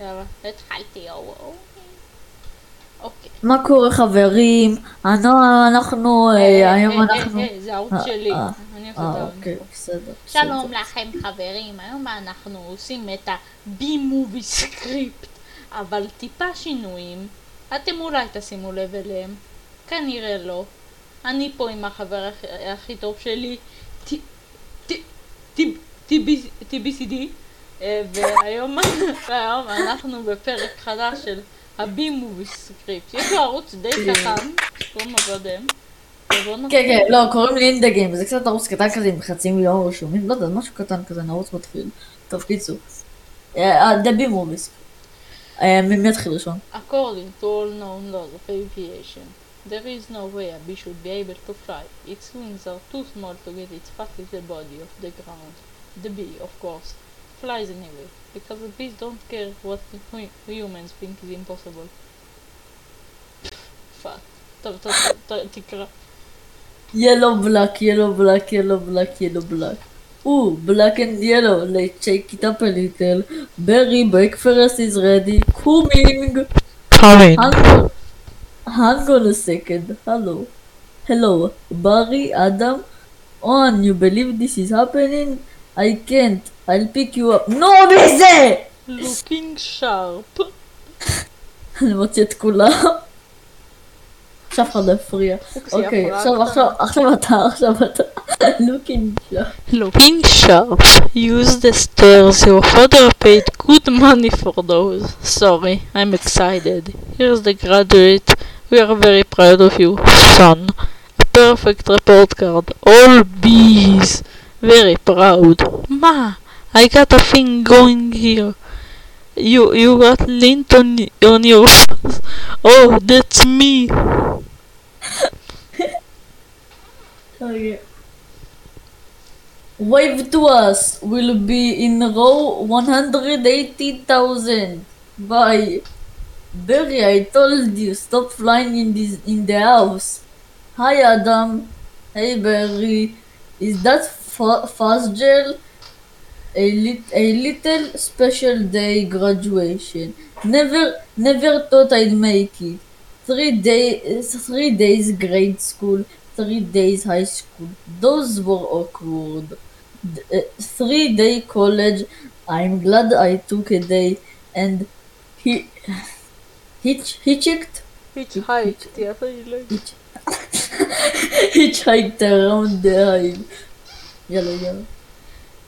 יאללה, התחלתי, אוקיי. אוקיי. מה קורה חברים? אנחנו, אה, היום אה, אה, אנחנו... אה, זה הערוץ אה, שלי. אה, אני עושה אה, את אוקיי, האינטרו. בסדר. שלום. לכם חברים, היום אנחנו עושים את ה-B-Movie סקריפט, אבל טיפה שינויים, אתם אולי תשימו לב אליהם, כנראה לא. אני פה עם החבר הכי- טוב שלי, TBCD, אה, והיום והיום אנחנו בפרק חדש של ה-B-Movie סקריפט. יש לו ערוץ די קטן, שקוראים לו קודם. כן, כן, לא, קוראים לי אינדה גיים, זה קצת ערוץ קטן כזה עם חצי מיליון רשומים, לא יודע, משהו קטן כזה, ערוץ מתחיל. טוב, קיצור. אה, דבי מוביס. אה, מי יתחיל ראשון? According to all known laws of aviation, there is no way a bee should be able to fly. Its wings are too small to get its fat little body off the ground. The bee, of course, flies anyway, because the bees don't care what humans think is impossible. Fuck. Yellow, black, yellow, black, yellow, black, yellow, black. Ooh, black and yellow, let's shake it up a little. Barry breakfast is ready. Coming! Coming. Hang on, hang on a second. Hello. Hello, Barry, Adam. Oh, on, you believe this is happening? I can't. I'll pick you up. No, מזה! Looking sharp. אני מוציא את כולם. עכשיו אחד לא יפריע. אופסי, אוקיי, הפרעה עכשיו, עכשיו, עכשיו אתה, עכשיו אתה. לוקינג שם. Looking sharp. Use the stairs. Your father paid good money for those. Sorry, I'm excited. Here's the graduate. We are very proud of you, son. A perfect report card. All B's. Very proud. Ma, I got a thing going here. You you got lint on on your face. Oh, that's me. Okay. Wave to us. Will be in row 180,000. Bye. Barry, I told you, stop flying in this in the house. Hi, Adam. Hey, Barry. Is that Fosdale a, lit, a little special day graduation. Never never thought I'd make it. Three day three days grade school, three days high school. Those were awkward. D- uh, three day college. I'm glad I took a day and he checked hitchhiked. Hitchhiked. Hitchhiked. Hitchhiked around the hive. יאללה יאללה.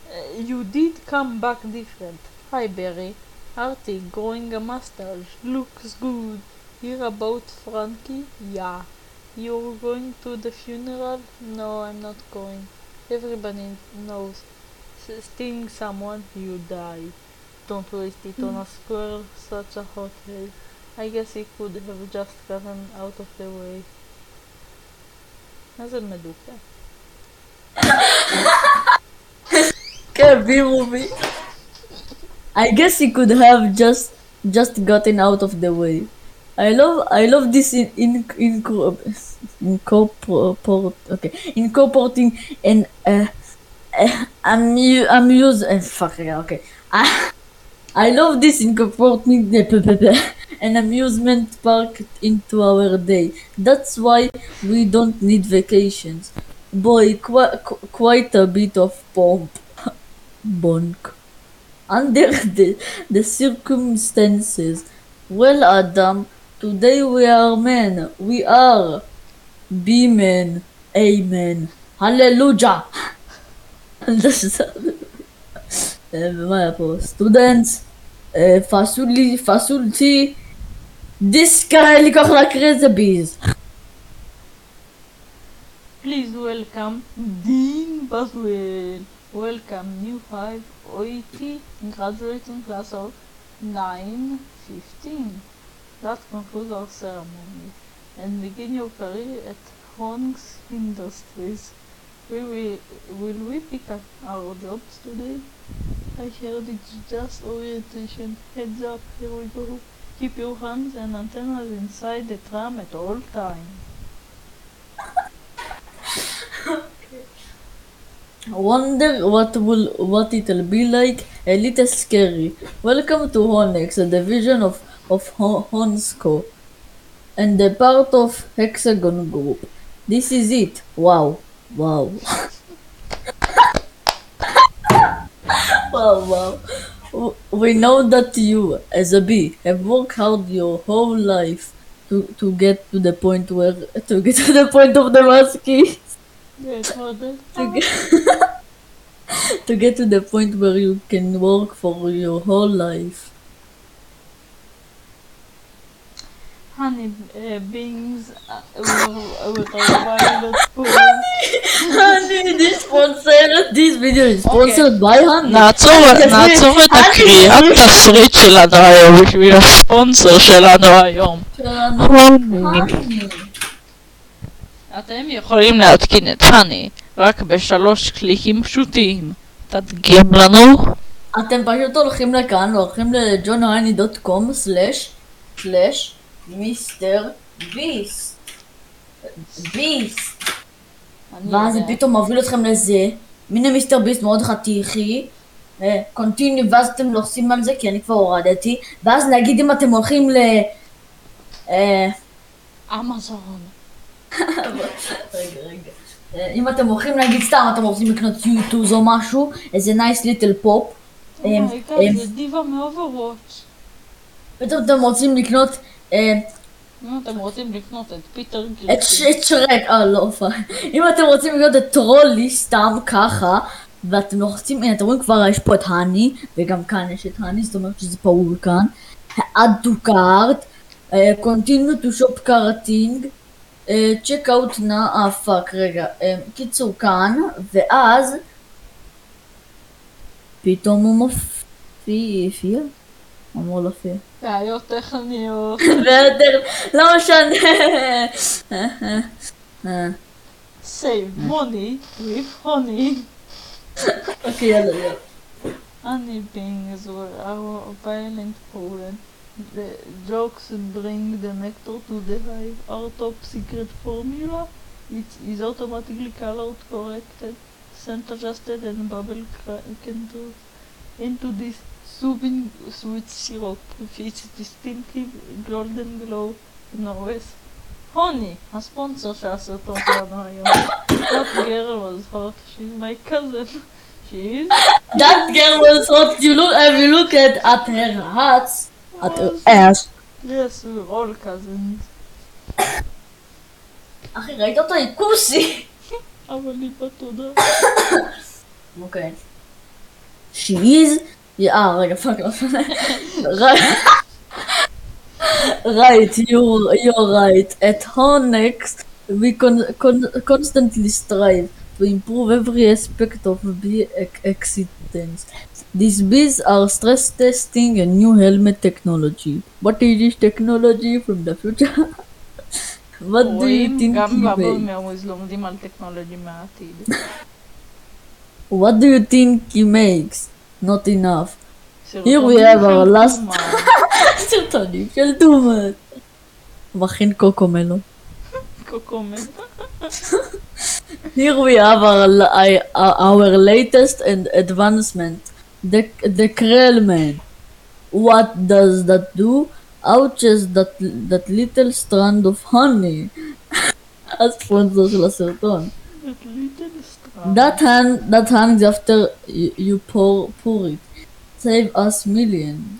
Uh, you did come back different. Hi Barry. Artie, growing a mustache. Looks good. Hear about Frankie? Yeah. You're going to the funeral? No, I'm not going. Everybody knows. S- sting someone, you die. Don't waste it on a squirrel, such a hothead. I guess he could have just gotten out of the way. מה זה מדוכא? Can be movie. I guess he could have just just gotten out of the way. I love I love this in in in incorporate okay incorporating an uh, uh, amu- amuse uh, fuck yeah, okay. I, I love this incorporating the an amusement park into our day. That's why we don't need vacations. Boy, qui- qu- quite a bit of pomp. Bonk. Under the, the circumstances, well, Adam, today we are men. We are be men. Amen. Hallelujah. Maya på student, faculty, faculty, diska eller kanske bees. Please welcome Dean Buzzwell. Welcome new 5 OET graduating class of 915. That concludes our ceremony and begin your career at Honex Industries. We will, will we pick up our jobs today? I heard it's just orientation. Heads up, here we go. Keep your hands and antennas inside the tram at all times. Wonder what will what it'll be like? A little scary. Welcome to Honex, a division of of Ho- Honesco, and a part of Hexagon Group. This is it. Wow, wow, wow, wow. We know that you, as a bee, have worked hard your whole life to to get to the point where to get to the point of the muskie. to get, to get to the point where you can work for your whole life. Honey uh, beings uh, were, were violet pool. honey, this sponsor, this video is sponsored by honey. נעצור, תסביר, נעצור את honey, הקריאת תסריט שלנו היום בשביל הספונסר שלנו היום. שלנו. הוני. honey. אתם יכולים להתקין את האני רק בשלוש קליקים פשוטים. תדגים לנו. אתם פשוט הולכים לכאן, הולכים לג'ונהייני.קום סלאש סלאש מיסטר ביסט. ביסט. ואז זה פתאום מוביל אתכם לזה. הנה מיסטר ביסט מאוד חתיכי. קונטיני, ואז אתם לוחצים על זה, כי אני כבר הורדתי. ואז נגיד אם אתם הולכים ל... אה, אמזון. רגע, רגע. אם אתם הולכים להגיד סתם, אתם רוצים לקנות יוטיוז או משהו, איזה ליטל פופ. אומייגאד, Oh זה דיבה מאוברוואץ'. פתאום אתם רוצים לקנות אה, אם אתם רוצים לקנות את פיטר גריפין. את שרק, אה לא. אם אתם רוצים לקנות את טרולי סתם ככה, ואתם לוחצים, הנה אתם רואים כבר יש פה את האני, וגם כאן יש את האני, זאת אומרת שזה פעול כאן. add to cart, אה, continue to shop carting, אה, check out now, אה פאק, רגע, אה, קיצור כאן, ואז פתאום הוא מופיע, אמור להופיע. בעיות טכניות. ויותר, לא משנה. אה, save money with honey. אוקיי, יאללה, יאללה. Honey beings were our violent Poland. The jokes bring the nectar to the hive. Our top secret formula, it is automatically colored corrected, scent adjusted and bubble controlled into this soothing sweet syrup with its distinctive golden glow in our west. הוני, הספונסר של הסרטון שלנו היום. That girl was hot, she's my cousin. She is That girl was hot. You look, if you look at, at her hats, at her ass. Yes, we're all cousins. אחי, ראית אותה? היא כוסי. אבל היא בתודה. אוקיי. She is... אה, רגע, פאק, לא Right. Right, you're, you're right. At Honex, we con- con- constantly strive to improve every aspect of bee ex- existence. These bees are stress testing a new helmet technology. What is this technology from the future? What do you רואים, think גם he בבול made? מהוויז לומדים על טכנולוגיה מהעתיד. What do you think he makes? Not enough. Here we סרטונים have our של last- קומה, סרטונים של דומת. מכין קוקומלו. קוקומן. Here we have our, li- our latest and advancement. The, the Krellman. What does that do? Ouches that, that little strand of honey. הספונסר של הסרטון. That little strand. That hand that hangs after you, you pour pour it. Save us millions.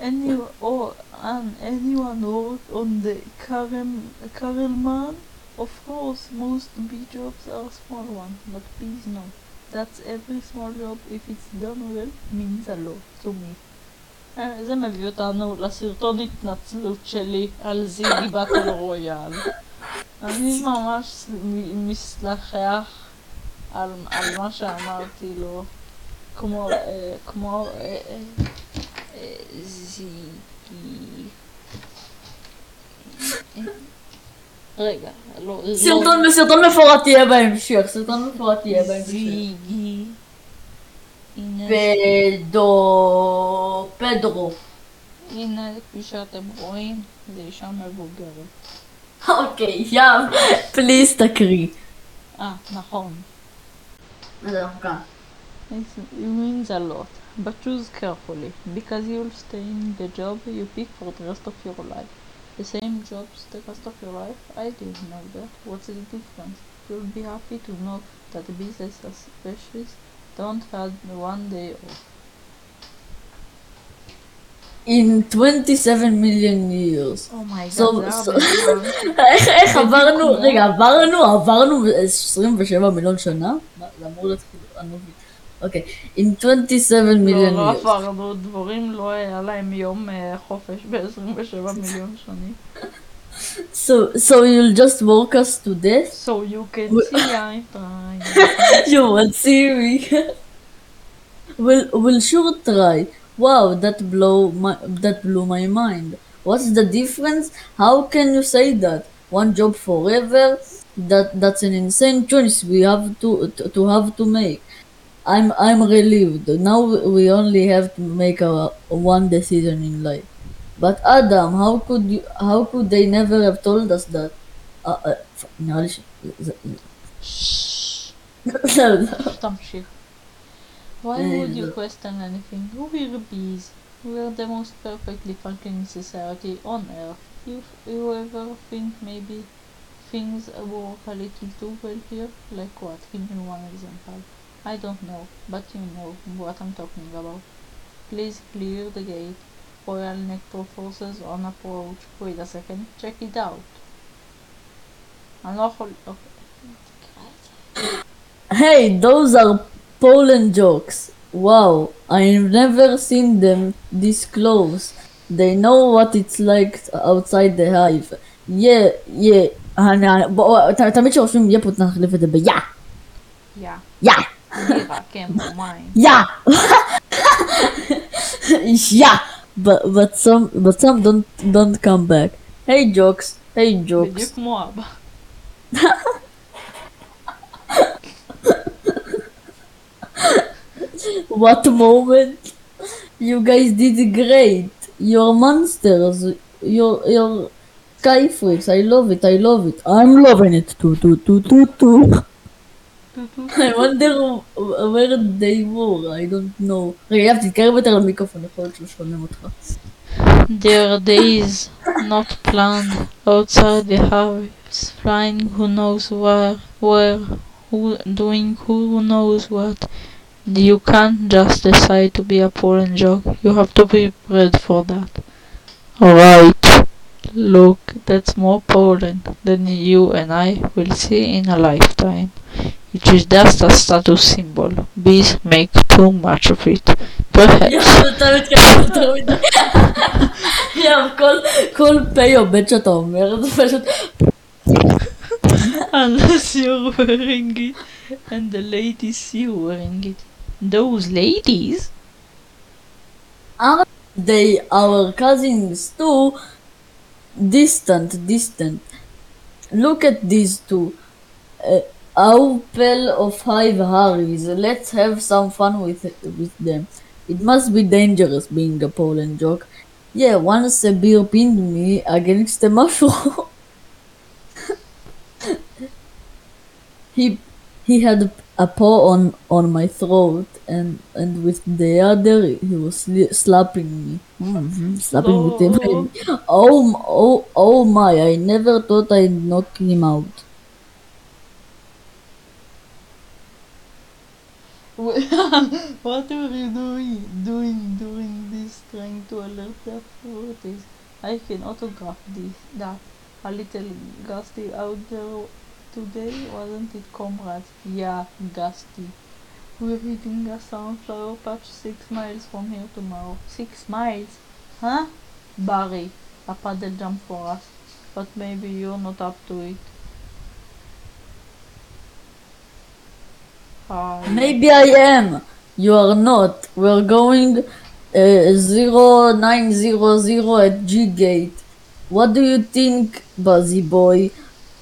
Any, or, and anyone work on the Karel, Karelman? Of course, most bee jobs are small ones, but please know That every small job, if it's done well, means a lot to me. אה, זה מביא אותנו לסרטון התנצלות שלי על זיגי באטל רויאל. אני ממש מסלחח על, על מה שאמרתי לו, כמו, אה, כמו אה, אה, אה, זיגי. רגע, לא, לא, סרטון בסרטון מפורט יהיה בהמשך. סרטון מפורט יהיה בהמשך. פדו... פדרו. הנה, כפי שאתם רואים, זה אישה מבוגרת. אוקיי, ים. פליז תקריא. אה, נכון. It's, it means a lot, but choose carefully, because you'll stay in the job you pick for the rest of your life. The same jobs the rest of your life? I didn't know that. What's the difference? You'll be happy to know that the business specialists don't have one day off. In 27 million years. Oh my god, So- זה so- הרבה. איך איך עברנו, רגע, עברנו, עברנו 27 מיליון שנה? זה אמור להיות כאילו, אני לא מבין. אוקיי, in 27 לא, מיליון לא years. עברנו דבורים, לא היה להם יום אה, חופש ב-27 מיליון שנים. So, so you'll just work us to death? So you can We- see I try. you won't see me. we'll, we'll sure try. Wow, that blow my, that blew my mind. What's the difference? How can you say that? One job forever? That that's an insane choice we have to to, to have to make. I'm I'm relieved. Now we only have to make a, a one decision in life. But Adam, how could you? How could they never have told us that? Uh, uh, Shh. Why would you question anything? We are bees. We are the most perfectly functioning society on earth. If you ever think maybe things work a little too well here, like what? Give me one example. I don't know, but you know what I'm talking about. Please clear the gate. Royal Nectar forces on approach. Wait a second, check it out. Unlawful. Okay. Hey, those are Pollen Jocks. Wow, I've never seen them this close. They know what it's like outside the hive. Yeah, yeah. תמיד כשרושמים יהיה פה, נחליף את זה ב-יא. יא. יא בירה, כן, מים. יא. יא. But, but some but some don't don't come back. Hey jokes. Hey jokes. בדיוק כמו אבא. What moment? You guys did great. You're monsters. You're you're sky freaks. I love it. I love it. I'm loving it too too too too too. I wonder where they were, I don't know. רגע, יאב, תתקרב יותר למיקרופון, יכול להיות שהוא שומע אותך. Their days not planned outside the house, flying who knows where, where, who doing who knows what. You can't just decide to be a Pollen Jock. You have to be prepared for that. Alright. Look, that's more pollen than you and I will see in a lifetime. It is just a status symbol. Bees make too much of it. Perhaps. יאב, אתה מתקרב יותר מדי. יאב, כל- כל פ' או ב' שאתה אומר, זה פשוט... Unless you're wearing it and the ladies see you wearing it. Those ladies? Aren't they our cousins too? Distant, distant. Look at these two. Uh, Aupel of Hive Harrys. Let's have some fun with with them. It must be dangerous being a Pollen Jock. Yeah, once a beer pinned me against a mushroom. he he had a paw on on my throat and and with the other he was sli- slapping me Mhm, slapping with him oh oh oh my i never thought i'd knock him out what were you doing, doing during this, trying to alert the authorities? I can autograph this, that. A little gusty out there today, wasn't it, comrades? Yeah, gusty. We're hitting a sunflower patch six miles from here tomorrow. Six miles? Huh? Barry, a paddle jump for us. But maybe you're not up to it. Hi. maybe i am you are not we're going uh, 0900 at g gate what do you think buzzy boy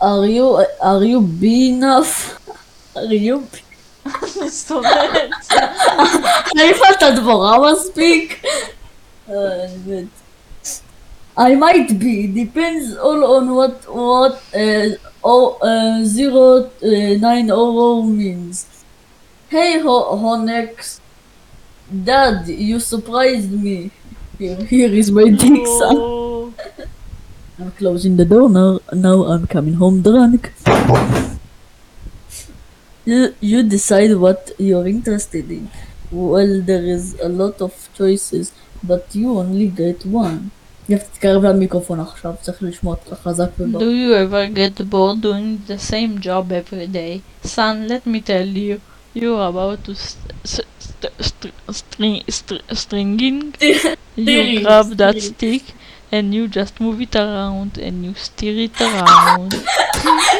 are you are you big enough are you מסתובבת. האם אתה דבורה מספיק? אה, באמת. I might be, depends all on what, what, uh, oh, uh, zero uh, nine oh oh means. Hey, Ho- Honex. Dad, you surprised me. Here, here is my dick, son. Oh. I'm closing the door now. Now I'm coming home drunk. You, you decide what you're interested in. Well, there is a lot of choices, but you only get one. יפ, תתקרב למיקרופון עכשיו, צריך לשמוע אותך חזק וברור. Do you ever get bored doing the same job every day? Son, let me tell you, you're about to st- st- st- st- string, str- stringing. You grab that stick and you just move it around and you steer it around.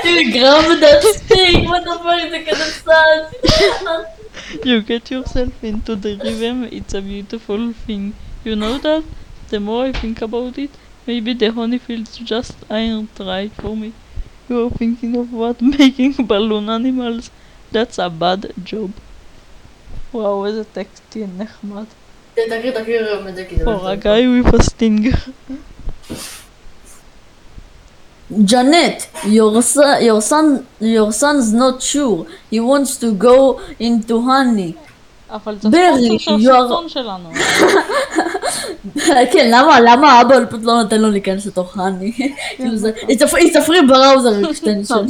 You grab that stick, what the fuck is it gonna sound? you get yourself into the rhythm. It's a beautiful thing. You know that? The more I think about it, maybe the honey fields just aren't right for me. You're thinking of what? Making balloon animals? That's a bad job. וואו, איזה טקסט תהיה נחמד. תקריא, תקריא את זה כי זה with a stinger. Janet, your son, your son, your son's not sure. He wants to go into honey. אבל זה ברלי, ספונסר של you are- הסרטון שלנו. כן, למה, למה האבא פשוט לא נותן לו להיכנס לתוך honey? כאילו זה, it's a, it's a free browser extension.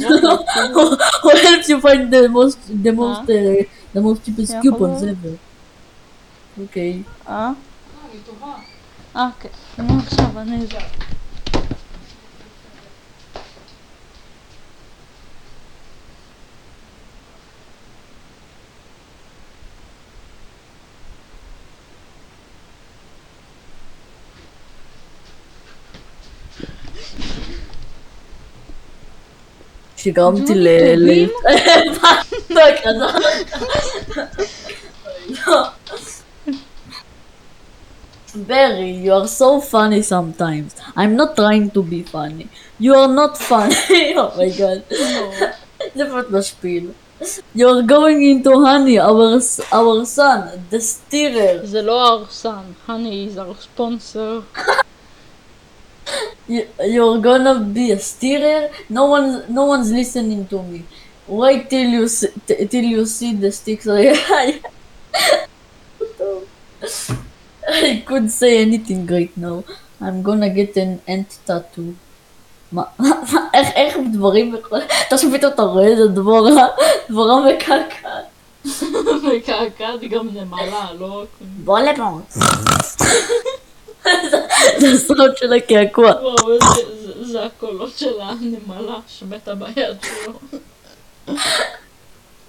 Who helps you find the most, the most, uh, the most cheapest Yeah, coupons אבל- ever. אוקיי. אה? אה, כן. נו, עכשיו אני שגרמתי ל... דברים ל... לא, חזר. לא. Barry, you are so funny sometimes. I'm not trying to be funny. You are not funny. oh my god. זה פשוט משפיל. You're going into honey, our, s- our son, the steerer. זה לא הרסן, honey is our sponsor. You- You're gonna be a steerer. No one's no one's listening to me. Wait till you see, t- till you see the sticks. I I could say anything right now. I'm gonna get an ant tattoo. מה, איך, איך דבורים יכול... אתה שפתאום אתה רואה איזה דבורה, דבורה מקעקעת. מקעקעת גם נמלה, לא... בוא לפה. זה הסרט של הקעקוע. וואו, איזה- זה- זה הקולות של הנמלה שמתה ביד שלו.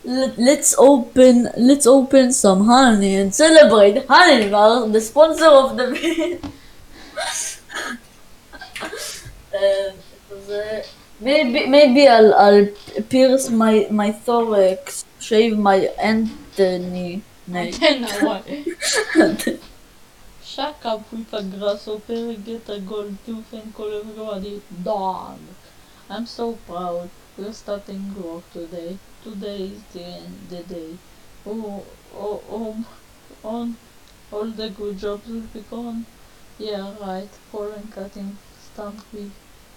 Let- Let's open let's open some honey and celebrate honey bar, the sponsor of the video. Uh, זה- maybe maybe I'll I'll pierce my my thorax, shave my Anthony neck. Chaca pupa Get a gold tooth and colorado dog. I'm so proud. We're starting work today. Today is the end the day. Oh, oh, oh, on all the good jobs will be gone. Yeah, right. Pouring, cutting, stamp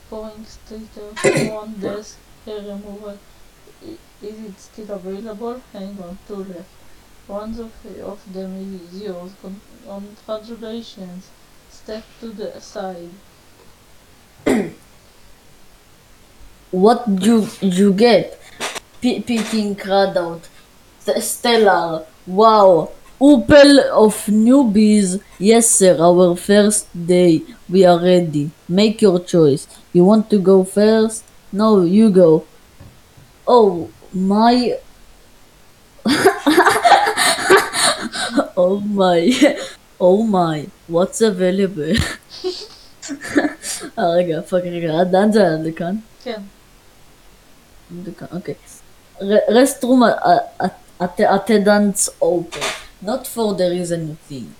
pouring sticker, one desk, hair removal. Is it still available? Hang on, two left. One of, them is yours. Con- Congratulations. Step to the side. What you you get? P- picking crowd out. St- Stellar. Wow. Opel of newbies. Yes, sir. Our first day. We are ready. Make your choice. You want to go first? No, you go. Oh my. oh my. Oh my. What's available? אה, רגע, פאק, רגע, עד לאן זה היה לכאן? כן. דקה, אוקיי. רסטרום attendance open. Not for the reason you think.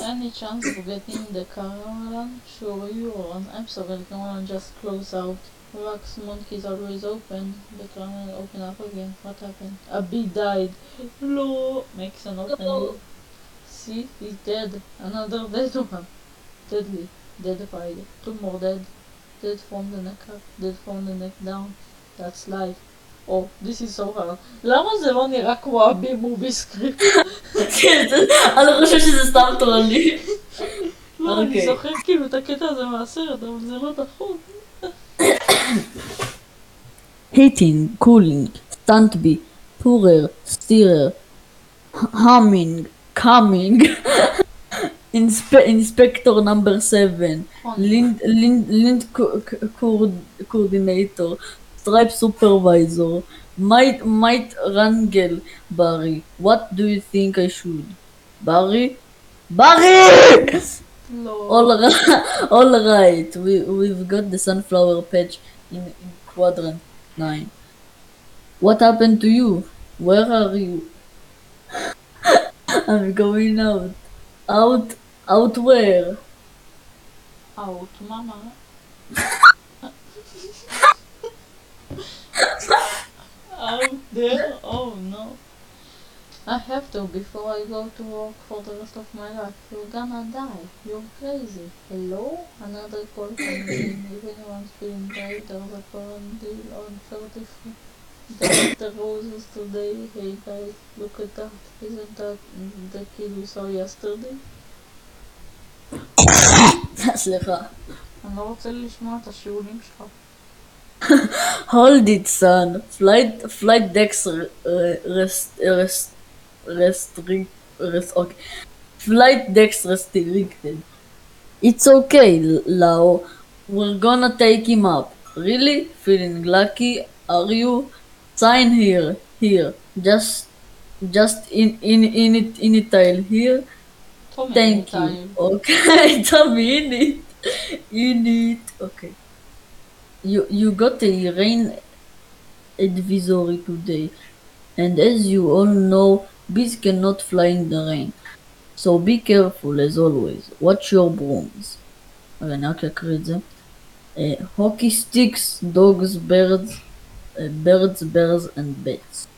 Any chance of getting the car on? Sure you on. I'm sorry, come on, just close out. Wax monkey's always open. The car will open up again. What happened? A bee died. No. Makes an open. See, he's dead. Another dead one. Deadly. Dead fight. Two more dead. dead from the neck up, dead from the neck down, that's life. או, this is so hard. למה זה לא נראה כמו הבי-מובי סקריפט? כן, אני חושב שזה סתם טרולי. לא, אני אוקיי. זוכר כאילו את הקטע הזה מהסרט, אבל זה לא נכון. Heating, cooling, standby, pourer, steerer, humming, coming. Inspe- Inspector number seven, Lind, Lind, Lind co- co- coordinator, Stripe supervisor, might might Rangel Barry. What do you think I should, Barry? Barry! Lord. All right, all right. We we've got the sunflower patch in, in quadrant 9. What happened to you? Where are you? I'm going out. Out, out where? Out, mama. I have to before I go to work for the rest of my life. You're gonna die. You're crazy. Hello? Another call from me. If anyone's feeling bad, there's a current deal on 33. There's the roses today. Hey guys, look at that. Isn't that the kid we saw yesterday? סליחה. אני לא רוצה לשמוע את השיעולים שלך. Hold it, son. Flight, flight decks r- r- rest, rest, restrict, rest, okay. Flight decks restricted. It's okay, Lao. We're gonna take him up. Really? Feeling lucky? Are you? Sign here, here. Just, just in in in it in it here. Tommy Thank you. Okay, Tommy in it, in it. Okay. You you got a rain advisory today, and as you all know, bees cannot fly in the rain. So be careful as always. Watch your brooms. רגע, אני רק אקריא את זה. Uh, hockey sticks, dogs, birds, uh, birds, bears and bats.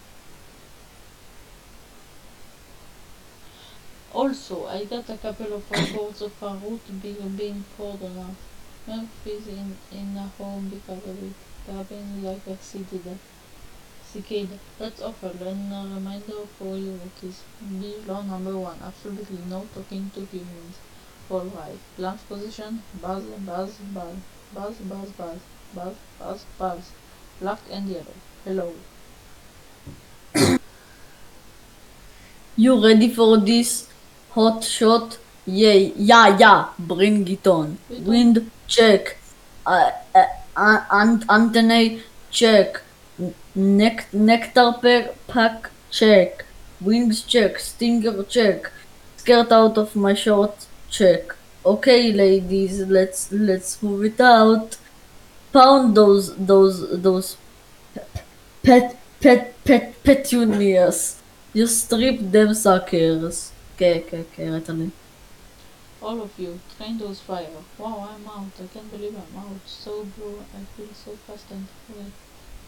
Also, I got a couple of reports of a root being being poured on us. Murphy's in, in a home because of it. Gabbing like a cicada. That's awful. And a reminder for you rookies. Be law number one. Absolutely no talking to humans. Alright. Launch position. Buzz, buzz, buzz. Buzz, buzz, buzz. Buzz, buzz, buzz. Black and yellow. Hello. You ready for this hot shot? Yay, yeah, yeah, bring it on. Wind check. Uh, uh, uh, check neck, nectar pack check. Wings check. Stinger check. Skirt out of my shorts check. Okay, ladies, let's let's move it out. Pound those those those pet pet pet petunias. You strip them suckers. Okay, okay, okay, right on All of you, train those fire. Wow, I'm out. I can't believe I'm out. So blue. I feel so fast and free.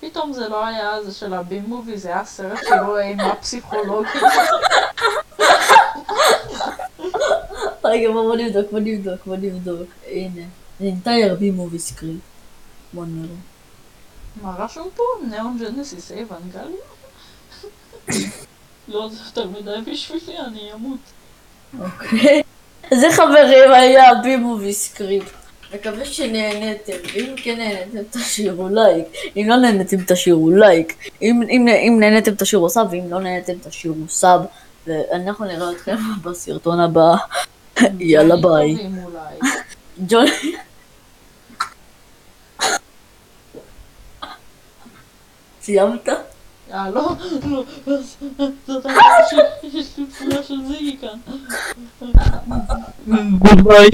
פתאום זה לא היה זה של הבי מובי, זה היה סרט כאילו אימה פסיכולוגית. רגע, בוא נבדוק, בוא נבדוק, בוא נבדוק. הנה. entire B-movie script. בוא נראה. מה רשום פה? נאון ג'נסיס אבנגליה? לא, זה יותר מדי בשבילי, אני אמות. אוקיי. זה חברים היה בי-מובי סקריפט. מקווה שנהנתם, ואם כן נהנתם תשאירו לייק, אם לא נהנתם תשאירו לייק, אם, אם, אם נהנתם תשאירו סאב, ואם לא נהנתם תשאירו סאב, ואנחנו נראה אתכם בסרטון הבא. יאללה ביי. ג'ון... סיימת? אה, לא, לא, זאת הייתה של זיגי כאן. Goodbye.